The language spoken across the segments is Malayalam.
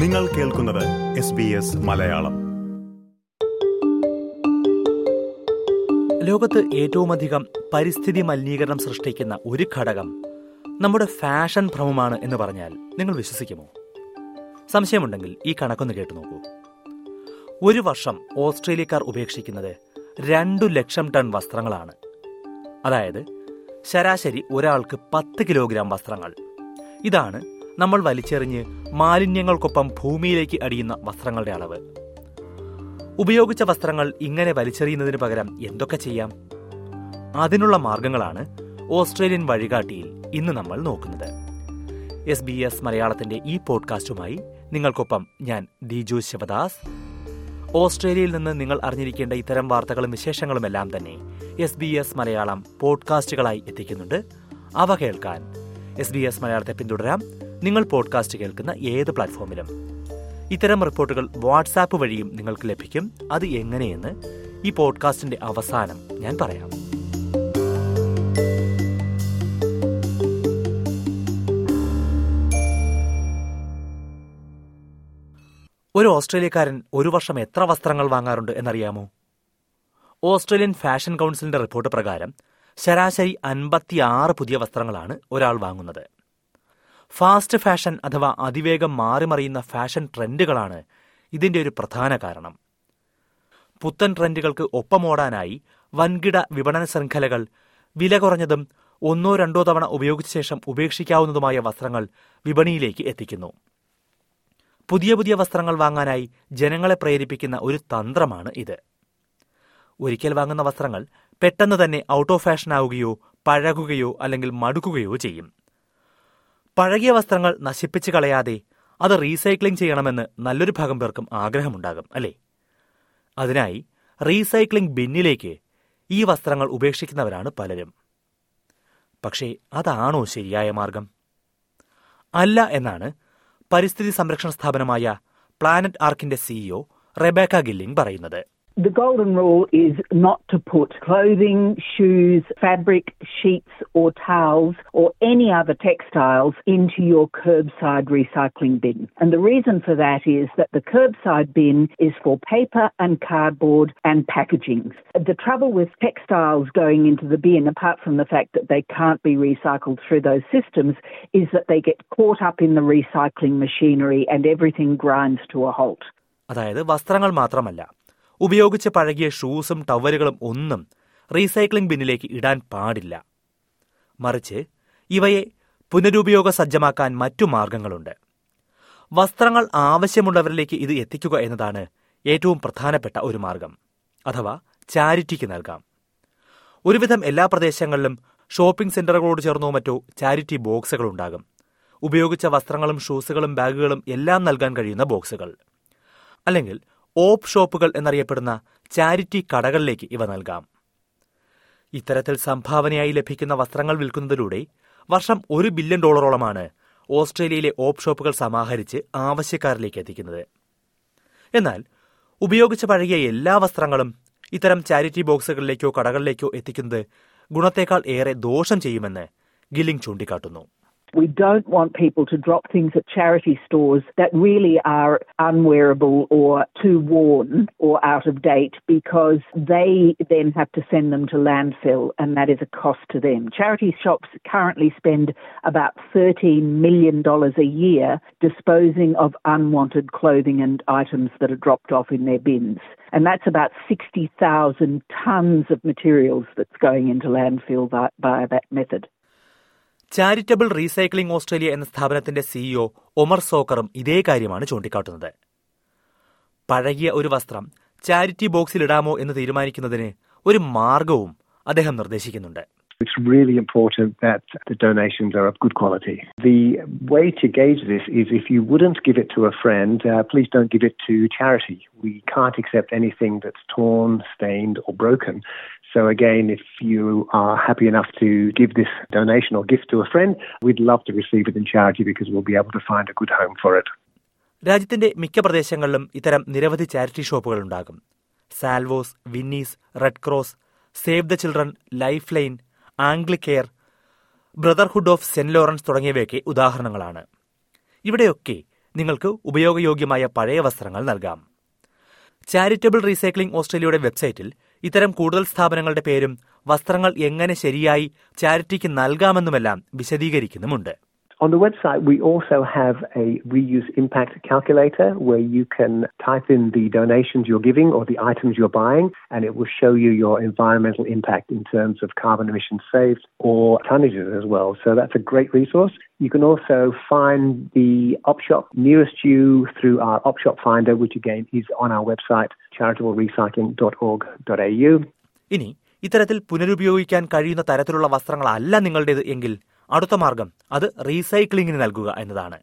നിങ്ങൾ കേൾക്കുന്നത് എസ് ബി എസ് മലയാളം. ലോകത്ത് ഏറ്റവുമധികം പരിസ്ഥിതി മലിനീകരണം സൃഷ്ടിക്കുന്ന ഒരു ഘടകം നമ്മുടെ ഫാഷൻ ഭ്രമമാണ് എന്ന് പറഞ്ഞാൽ നിങ്ങൾ വിശ്വസിക്കുമോ? സംശയമുണ്ടെങ്കിൽ ഈ കണക്കൊന്ന് കേട്ടു നോക്കൂ. ഒരു വർഷം ഓസ്ട്രേലിയക്കാർ ഉപേക്ഷിക്കുന്നത് രണ്ടു ലക്ഷം ടൺ വസ്ത്രങ്ങളാണ്. അതായത് ശരാശരി ഒരാൾക്ക് പത്ത് കിലോഗ്രാം വസ്ത്രങ്ങൾ. ഇതാണ് നമ്മൾ വലിച്ചെറിഞ്ഞ് മാലിന്യങ്ങൾക്കൊപ്പം ഭൂമിയിലേക്ക് അടിയുന്ന വസ്ത്രങ്ങളുടെ അളവ്. ഉപയോഗിച്ച വസ്ത്രങ്ങൾ ഇങ്ങനെ വലിച്ചെറിയുന്നതിന് പകരം എന്തൊക്കെ ചെയ്യാം? അതിനുള്ള മാർഗങ്ങളാണ് ഓസ്ട്രേലിയൻ വഴികാട്ടിയിൽ ഇന്ന് നമ്മൾ നോക്കുന്നത്. എസ് ബി എസ് മലയാളത്തിന്റെ ഈ പോഡ്കാസ്റ്റുമായി നിങ്ങൾക്കൊപ്പം ഞാൻ ദിജു ശിവദാസ്. ഓസ്ട്രേലിയയിൽ നിന്ന് നിങ്ങൾ അറിഞ്ഞിരിക്കേണ്ട ഇത്തരം വാർത്തകളും വിശേഷങ്ങളും എല്ലാം തന്നെ എസ് ബി എസ് മലയാളം പോഡ്കാസ്റ്റുകളായി എത്തിക്കുന്നുണ്ട്. അവ കേൾക്കാൻ എസ് ബി എസ് മലയാളത്തെ പിന്തുടരാം. നിങ്ങൾ പോഡ്കാസ്റ്റ് കേൾക്കുന്ന ഏത് പ്ലാറ്റ്ഫോമിലും ഇത്തരം റിപ്പോർട്ടുകൾ വാട്സാപ്പ് വഴിയും നിങ്ങൾക്ക് ലഭിക്കും. അത് എങ്ങനെയെന്ന് ഈ പോഡ്കാസ്റ്റിന്റെ അവസാനം ഞാൻ പറയാം. ഒരു ഓസ്ട്രേലിയക്കാരൻ ഒരു വർഷം എത്ര വസ്ത്രങ്ങൾ വാങ്ങാറുണ്ട് എന്നറിയാമോ? ഓസ്ട്രേലിയൻ ഫാഷൻ കൗൺസിലിന്റെ റിപ്പോർട്ട് പ്രകാരം ശരാശരി അൻപത്തിയാറ് പുതിയ വസ്ത്രങ്ങളാണ് ഒരാൾ വാങ്ങുന്നത്. ഫാസ്റ്റ് ഫാഷൻ അഥവാ അതിവേഗം മാറിമറിയുന്ന ഫാഷൻ ട്രെൻഡുകളാണ് ഇതിന്റെ ഒരു പ്രധാന കാരണം. പുത്തൻ ട്രെൻഡുകൾക്ക് ഒപ്പമോടാനായി വൻകിട വിപണന ശൃംഖലകൾ വില കുറഞ്ഞതും ഒന്നോ രണ്ടോ തവണ ഉപയോഗിച്ച ശേഷം ഉപേക്ഷിക്കാവുന്നതുമായ വസ്ത്രങ്ങൾ വിപണിയിലേക്ക് എത്തിക്കുന്നു. പുതിയ പുതിയ വസ്ത്രങ്ങൾ വാങ്ങാനായി ജനങ്ങളെ പ്രേരിപ്പിക്കുന്ന ഒരു തന്ത്രമാണ് ഇത്. ഒരിക്കൽ വാങ്ങുന്ന വസ്ത്രങ്ങൾ പെട്ടെന്ന് തന്നെ ഔട്ട് ഓഫ് ഫാഷൻ ആവുകയോ പഴകുകയോ അല്ലെങ്കിൽ മടുക്കുകയോ ചെയ്യും. പഴകിയ വസ്ത്രങ്ങൾ നശിപ്പിച്ച് കളയാതെ അത് റീസൈക്ലിംഗ് ചെയ്യണമെന്ന് നല്ലൊരു ഭാഗം പേർക്കും ആഗ്രഹമുണ്ടാകും അല്ലേ? അതിനായി റീസൈക്ലിംഗ് ബിന്നിലേക്ക് ഈ വസ്ത്രങ്ങൾ ഉപേക്ഷിക്കുന്നവരാണ് പലരും. പക്ഷേ അതാണോ ശരിയായ മാർഗം? അല്ല എന്നാണ് പരിസ്ഥിതി സംരക്ഷണ സ്ഥാപനമായ പ്ലാനറ്റ് ആർക്കിന്റെ സിഇഒ റെബേക്ക ഗില്ലിംഗ് പറയുന്നത്. The golden rule is not to put clothing, shoes, fabric, sheets, or towels, or any other textiles into your curbside recycling bin. And the reason for that is that the curbside bin is for paper and cardboard and packaging. The trouble with textiles going into the bin, apart from the fact that they can't be recycled through those systems, is that they get caught up in the recycling machinery and everything grinds to a halt. അതായത് വസ്ത്രങ്ങൾ മാത്രമല്ല ഉപയോഗിച്ച് പഴകിയ ഷൂസും ടവലുകളും ഒന്നും റീസൈക്ലിംഗ് ബിന്നിലേക്ക് ഇടാൻ പാടില്ല. മറിച്ച് ഇവയെ പുനരുപയോഗ സജ്ജമാക്കാൻ മറ്റു മാർഗങ്ങളുണ്ട്. വസ്ത്രങ്ങൾ ആവശ്യമുള്ളവരിലേക്ക് ഇത് എത്തിക്കുക എന്നതാണ് ഏറ്റവും പ്രധാനപ്പെട്ട ഒരു മാർഗം അഥവാ ചാരിറ്റിക്ക് നൽകാം. ഒരുവിധം എല്ലാ പ്രദേശങ്ങളിലും ഷോപ്പിംഗ് സെന്ററുകളോട് ചേർന്നോ മറ്റോ ചാരിറ്റി ബോക്സുകൾ ഉണ്ടാകും. ഉപയോഗിച്ച വസ്ത്രങ്ങളും ഷൂസുകളും ബാഗുകളും എല്ലാം നൽകാൻ കഴിയുന്ന ബോക്സുകൾ. അല്ലെങ്കിൽ ഓപ്പ് ഷോപ്പുകൾ എന്നറിയപ്പെടുന്ന ചാരിറ്റി കടകളിലേക്ക് ഇവ നൽകാം. ഇത്തരത്തിൽ സംഭാവനയായി ലഭിക്കുന്ന വസ്ത്രങ്ങൾ വിൽക്കുന്നതിലൂടെ വർഷം ഒരു ബില്യൺ ഡോളറോളമാണ് ഓസ്ട്രേലിയയിലെ ഓപ്പ് ഷോപ്പുകൾ സമാഹരിച്ച് ആവശ്യക്കാരിലേക്ക് എത്തിക്കുന്നത്. എന്നാൽ ഉപയോഗിച്ച് പഴകിയ എല്ലാ വസ്ത്രങ്ങളും ഇത്തരം ചാരിറ്റി ബോക്സുകളിലേക്കോ കടകളിലേക്കോ എത്തിക്കുന്നത് ഗുണത്തേക്കാൾ ഏറെ ദോഷം ചെയ്യുമെന്ന് ഗില്ലിംഗ് ചൂണ്ടിക്കാട്ടുന്നു. We don't want people to drop things at charity stores that really are unwearable or too worn or out of date because they then have to send them to landfill and that is a cost to them. Charity shops currently spend about $13 million a year disposing of unwanted clothing and items that are dropped off in their bins. And that's about 60,000 tons of materials that's going into landfill by, by that method. Charitable recycling Australia എന്ന സ്ഥാപനത്തിന്റെ സിഇഒ ഒമർ സോക്കറും ഇതേ കാര്യമാണ് ചൂണ്ടിക്കാട്ടുന്നത്. പഴകിയ ഒരു വസ്ത്രം ചാരിറ്റി ബോക്സിൽ ഇടാമോ എന്ന് തീരുമാനിക്കുന്നതിന് ഒരു മാർഗവും അദ്ദേഹം നിർദ്ദേശിക്കുന്നുണ്ട്. It's really important that the donations are of good quality. The way to gauge this is if you wouldn't give it to a friend, uh, please don't give it to charity. We can't accept anything that's torn, stained, or broken. So, again, if you are happy enough to give this donation or gift to a friend, we'd love to receive it in charity because we'll be able to find a good home for it. രാജ്യത്തിന്റെ മിക്ക പ്രദേശങ്ങളിലും ഇത്തരം നിരവധി ചാരിറ്റി ഷോപ്പുകൾ ഉണ്ടാകും Salvos Vinnies Red Cross Save the Children Lifeline Anglicare Brotherhood of Saint Laurence തുടങ്ങിയവയൊക്കെ ഉദാഹരണങ്ങളാണ്. ഇവിടെയൊക്കെ നിങ്ങൾക്ക് ഉപയോഗയോഗ്യമായ പഴയ വസ്ത്രങ്ങൾ നൽകാം. ചാരിറ്റബിൾ റീസൈക്ലിംഗ് ഓസ്ട്രേലിയയുടെ വെബ്സൈറ്റിൽ ഇത്തരം കൂടുതൽ സ്ഥാപനങ്ങളുടെ പേരും വസ്ത്രങ്ങൾ എങ്ങനെ ശരിയായി ചാരിറ്റിക്ക് നൽകാമെന്നുമെല്ലാം വിശദീകരിക്കുന്നുമുണ്ട്. On the website, we also have a reuse impact calculator where you can type in the donations you're giving or the items you're buying, and it will show you your environmental impact in terms of carbon emissions saved or tonnages as well. So that's a great resource. You can also find the op shop nearest you through our op shop finder, which again is on our website, charitablerecycling.org.au. ഇനി ഇത്തരത്തിൽ പുനരുപയോഗിക്കാൻ കഴിയുന്ന തരത്തിലുള്ള വസ്ത്രങ്ങളല്ല നിങ്ങളുടേത് എങ്കിൽ അടുത്ത മാർഗം അത് റീസൈക്ലിംഗിന് നൽകുക എന്നതാണ്.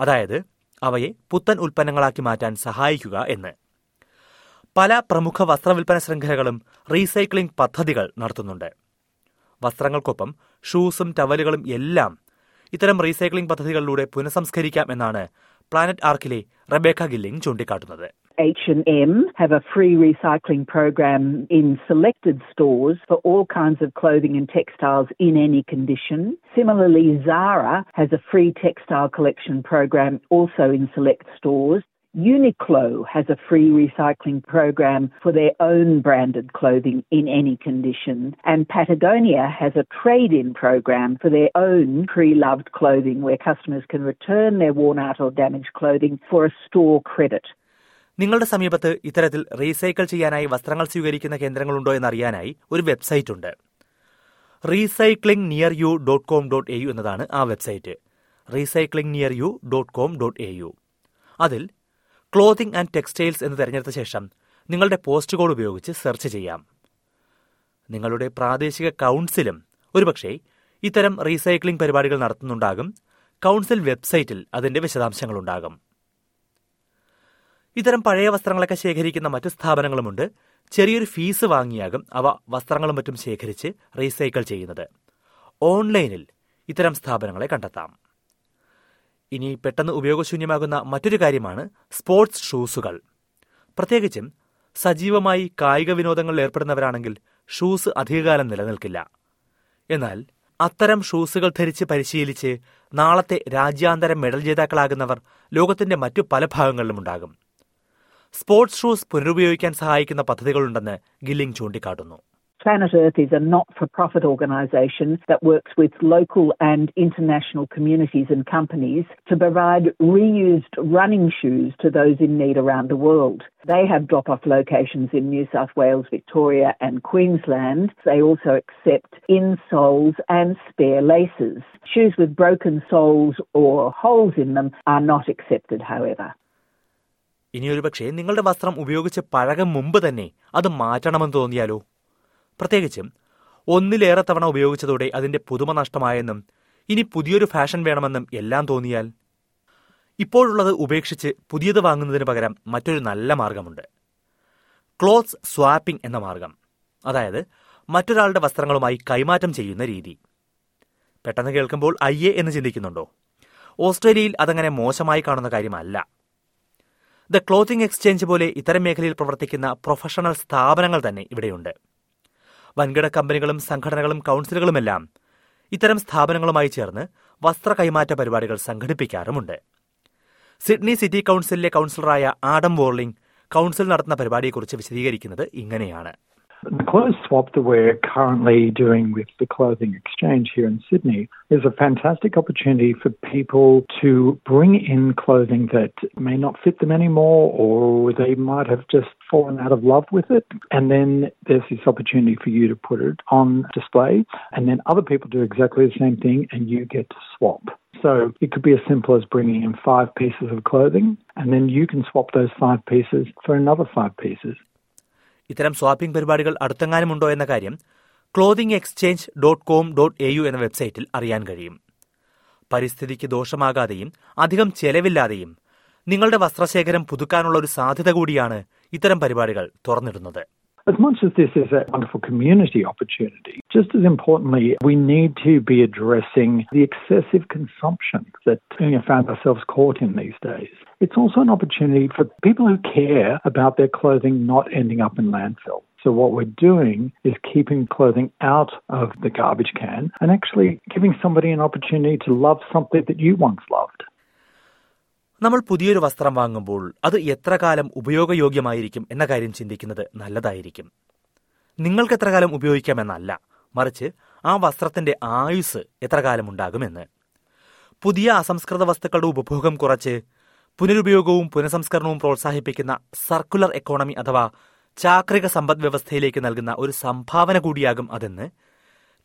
അതായത് അവയെ പുത്തൻ ഉൽപ്പന്നങ്ങളാക്കി മാറ്റാൻ സഹായിക്കുക എന്ന്. പല പ്രമുഖ വസ്ത്രവിൽപ്പന ശൃംഖലകളും റീസൈക്ലിംഗ് പദ്ധതികൾ നടത്തുന്നുണ്ട്. വസ്ത്രങ്ങൾക്കൊപ്പം ഷൂസും ടവലുകളും എല്ലാം ഇത്തരം റീസൈക്ലിംഗ് പദ്ധതികളിലൂടെ പുനഃസംസ്കരിക്കാം എന്നാണ് പ്ലാനറ്റ് ആർക്കിലെ റബേക്ക ഗില്ലിംഗ് ചൂണ്ടിക്കാട്ടുന്നത് H&M have a free recycling program in selected stores for all kinds of clothing and textiles in any condition. Similarly, Zara has a free textile collection program also in select stores. Uniqlo has a free recycling program for their own branded clothing in any condition. And Patagonia has a trade in program for their own pre loved clothing where customers can return their worn out or damaged clothing for a store credit. നിങ്ങളുടെ സമീപത്ത് ഇത്തരത്തിൽ റീസൈക്കിൾ ചെയ്യാനായി വസ്ത്രങ്ങൾ സ്വീകരിക്കുന്ന കേന്ദ്രങ്ങളുണ്ടോ എന്നറിയാനായി ഒരു വെബ്സൈറ്റ് ഉണ്ട് recycling near you dot com dot A U എന്നതാണ് ആ website recycling near you dot com dot A U അതിൽ ക്ലോത്തിംഗ് ആൻഡ് ടെക്സ്റ്റൈൽസ് എന്ന് തിരഞ്ഞെടുത്ത ശേഷം നിങ്ങളുടെ പോസ്റ്റ് കോഡ് ഉപയോഗിച്ച് സെർച്ച് ചെയ്യാം. നിങ്ങളുടെ പ്രാദേശിക കൗൺസിലും ഒരുപക്ഷെ ഇത്തരം റീസൈക്ലിംഗ് പരിപാടികൾ നടത്തുന്നുണ്ടാകും. കൗൺസിൽ വെബ്സൈറ്റിൽ അതിന്റെ വിശദാംശങ്ങളുണ്ടാകും. ഇത്തരം പഴയ വസ്ത്രങ്ങളൊക്കെ ശേഖരിക്കുന്ന മറ്റ് സ്ഥാപനങ്ങളുമുണ്ട്. ചെറിയൊരു ഫീസ് വാങ്ങിയാകും അവ വസ്ത്രങ്ങളും മറ്റും ശേഖരിച്ച് റീസൈക്കിൾ ചെയ്യുന്നത്. ഓൺലൈനിൽ ഇത്തരം സ്ഥാപനങ്ങളെ കണ്ടെത്താം. ഇനി പെട്ടെന്ന് ഉപയോഗശൂന്യമാകുന്ന മറ്റൊരു കാര്യമാണ് സ്പോർട്സ് ഷൂസുകൾ. പ്രത്യേകിച്ചും സജീവമായി കായിക വിനോദങ്ങളിൽ ഏർപ്പെടുന്നവരാണെങ്കിൽ ഷൂസ് അധികകാലം നിലനിൽക്കില്ല. എന്നാൽ അത്തരം ഷൂസുകൾ ധരിച്ച് പരിശീലിച്ച് നാളത്തെ രാജ്യാന്തര മെഡൽ ജേതാക്കളാകുന്നവർ ലോകത്തിന്റെ മറ്റു പല ഭാഗങ്ങളിലും ഉണ്ടാകും. സ്പോർട്സ് ഷൂസ് പുനരുപയോഗിക്കാൻ സഹായിക്കുന്ന പദ്ധതികളുണ്ടെന്ന് ഗില്ലിംഗ് ചൂണ്ടിക്കാട്ടുന്നു. Planet Earth is a not for profit organisation that works with local and international communities and companies to provide reused running shoes to those in need around the world. They have drop off locations in New South Wales, Victoria, and Queensland. They also accept insoles and spare laces. Shoes with broken soles or holes in them are not accepted, however. ഇനിയൊരു പക്ഷേ നിങ്ങളുടെ വസ്ത്രം ഉപയോഗിച്ച് പഴകം മുമ്പ് തന്നെ അത് മാറ്റണമെന്ന് തോന്നിയാലോ പ്രത്യേകിച്ചും ഒന്നിലേറെ തവണ ഉപയോഗിച്ചതോടെ അതിന്റെ പുതുമ നഷ്ടമായെന്നും ഇനി പുതിയൊരു ഫാഷൻ വേണമെന്നും എല്ലാം തോന്നിയാൽ ഇപ്പോഴുള്ളത് ഉപേക്ഷിച്ച് പുതിയത് വാങ്ങുന്നതിന് പകരം മറ്റൊരു നല്ല മാർഗമുണ്ട്. ക്ലോത്ത്സ് സ്വാപ്പിംഗ് എന്ന മാർഗം. അതായത് മറ്റൊരാളുടെ വസ്ത്രങ്ങളുമായി കൈമാറ്റം ചെയ്യുന്ന രീതി. പെട്ടെന്ന് കേൾക്കുമ്പോൾ അയ്യേ എന്ന് ചിന്തിക്കുന്നുണ്ടോ? ഓസ്ട്രേലിയയിൽ അതങ്ങനെ മോശമായി കാണുന്ന കാര്യമല്ല. ദ ക്ലോത്തിംഗ് എക്സ്ചേഞ്ച് പോലെ ഇത്തരം മേഖലയിൽ പ്രവർത്തിക്കുന്ന പ്രൊഫഷണൽ സ്ഥാപനങ്ങൾ തന്നെ ഇവിടെയുണ്ട്. വൻകിട കമ്പനികളും സംഘടനകളും കൌൺസിലുകളുമെല്ലാം ഇത്തരം സ്ഥാപനങ്ങളുമായി ചേർന്ന് വസ്ത്ര കൈമാറ്റ പരിപാടികൾ സംഘടിപ്പിക്കാറുമുണ്ട്. സിഡ്നി സിറ്റി കൌൺസിലിലെ കൌൺസിലറായ ആഡം വോർലിംഗ് കൌൺസിൽ നടത്തുന്ന പരിപാടിയെക്കുറിച്ച് വിശദീകരിക്കുന്നത് ഇങ്ങനെയാണ്. The clothes swap that we're currently doing with the clothing exchange here in Sydney is a fantastic opportunity for people to bring in clothing that may not fit them anymore or they might have just fallen out of love with it. And then there's this opportunity for you to put it on display and then other people do exactly the same thing and you get to swap. So it could be as simple as bringing in five pieces of clothing and then you can swap those five pieces for another five pieces. ഇത്തരം സ്വാപ്പിംഗ് പരിപാടികൾ അടുത്തെങ്ങാനുമുണ്ടോ എന്ന കാര്യം clothing exchange dot com dot A U എന്ന വെബ്സൈറ്റിൽ അറിയാൻ കഴിയും. പരിസ്ഥിതിക്ക് ദോഷമാകാതെയും അധികം ചെലവില്ലാതെയും നിങ്ങളുടെ വസ്ത്രശേഖരം പുതുക്കാനുള്ള ഒരു സാധ്യത കൂടിയാണ് ഇത്തരം പരിപാടികൾ തുറന്നിടുന്നത്. As much as this is a wonderful community opportunity, just as importantly, we need to be addressing the excessive consumption that we have found ourselves caught in these days. It's also an opportunity for people who care about their clothing not ending up in landfill. So what we're doing is keeping clothing out of the garbage can and actually giving somebody an opportunity to love something that you once loved. നമ്മൾ പുതിയൊരു വസ്ത്രം വാങ്ങുമ്പോൾ അത് എത്ര കാലം ഉപയോഗയോഗ്യമായിരിക്കും എന്ന കാര്യം ചിന്തിക്കുന്നത് നല്ലതായിരിക്കും. നിങ്ങൾക്ക് എത്ര കാലം ഉപയോഗിക്കാമെന്നല്ല മറിച്ച് ആ വസ്ത്രത്തിന്റെ ആയുസ് എത്ര കാലം ഉണ്ടാകുമെന്ന്. പുതിയ അസംസ്കൃത വസ്തുക്കളുടെ ഉപഭോഗം കുറച്ച് പുനരുപയോഗവും പുനഃസംസ്കരണവും പ്രോത്സാഹിപ്പിക്കുന്ന സർക്കുലർ എക്കോണമി അഥവാ ചാക്രിക സമ്പദ് വ്യവസ്ഥയിലേക്ക് നൽകുന്ന ഒരു സംഭാവന കൂടിയാകും അതെന്ന്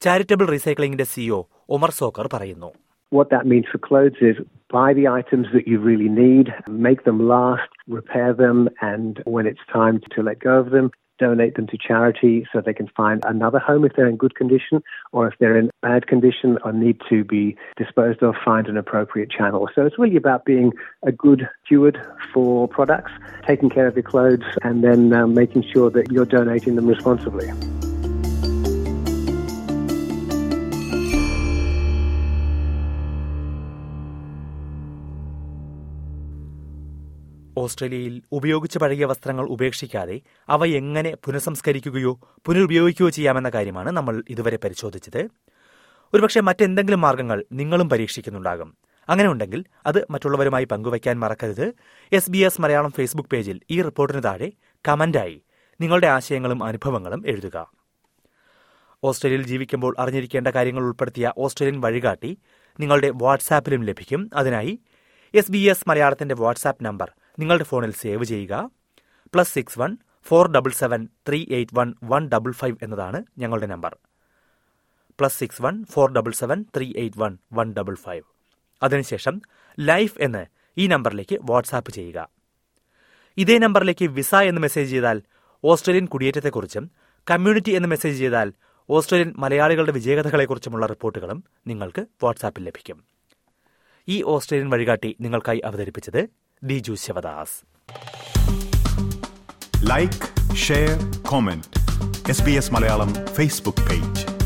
ചാരിറ്റബിൾ റീസൈക്ലിംഗിന്റെ സിഇഒ ഒമർ സോക്കർ പറയുന്നു. What that means for clothes is buy the items that you really need, make them last, repair them, and when it's time to let go of them, donate them to charity so they can find another home if they're in good condition, or if they're in bad condition or need to be disposed of, find an appropriate channel. So it's really about being a good steward for products, taking care of your clothes, and then um, making sure that you're donating them responsibly. ഓസ്ട്രേലിയയിൽ ഉപയോഗിച്ച് പഴകിയ വസ്ത്രങ്ങൾ ഉപേക്ഷിക്കാതെ അവ എങ്ങനെ പുനഃസംസ്കരിക്കുകയോ പുനരുപയോഗിക്കുകയോ ചെയ്യാമെന്ന കാര്യമാണ് നമ്മൾ ഇതുവരെ പരിശോധിച്ചത്. ഒരുപക്ഷെ മറ്റെന്തെങ്കിലും മാർഗങ്ങൾ നിങ്ങളും പരീക്ഷിക്കുന്നുണ്ടാകും. അങ്ങനെ ഉണ്ടെങ്കിൽ അത് മറ്റുള്ളവരുമായി പങ്കുവയ്ക്കാൻ മറക്കരുത്. S B S Malayalam Facebook പേജിൽ ഈ റിപ്പോർട്ടിന് താഴെ കമന്റായി നിങ്ങളുടെ ആശയങ്ങളും അനുഭവങ്ങളും എഴുതുക. ഓസ്ട്രേലിയയിൽ ജീവിക്കുമ്പോൾ അറിഞ്ഞിരിക്കേണ്ട കാര്യങ്ങൾ ഉൾപ്പെടുത്തിയ ഓസ്ട്രേലിയൻ വഴികാട്ടി നിങ്ങളുടെ വാട്സാപ്പിലും ലഭിക്കും. അതിനായി എസ് ബി എസ് മലയാളത്തിന്റെ വാട്സാപ്പ് നമ്പർ നിങ്ങളുടെ ഫോണിൽ സേവ് ചെയ്യുക. Plus six one four double seven three eight one one double five എന്നതാണ് ഞങ്ങളുടെ number. Plus six one four double seven three eight one one double five. അതിനുശേഷം ലൈഫ് എന്ന് ഈ നമ്പറിലേക്ക് വാട്സാപ്പ് ചെയ്യുക. ഇതേ നമ്പറിലേക്ക് വിസ എന്ന് മെസ്സേജ് ചെയ്താൽ ഓസ്ട്രേലിയൻ കുടിയേറ്റത്തെക്കുറിച്ചും കമ്മ്യൂണിറ്റി എന്ന് മെസ്സേജ് ചെയ്താൽ ഓസ്ട്രേലിയൻ മലയാളികളുടെ വിജയകഥകളെക്കുറിച്ചുമുള്ള റിപ്പോർട്ടുകളും നിങ്ങൾക്ക് വാട്സാപ്പിൽ ലഭിക്കും. ഈ ഓസ്ട്രേലിയൻ വഴികാട്ടി നിങ്ങൾക്കായി അവതരിപ്പിച്ചത് Diju Sivadas. Like share comment S B S Malayalam Facebook page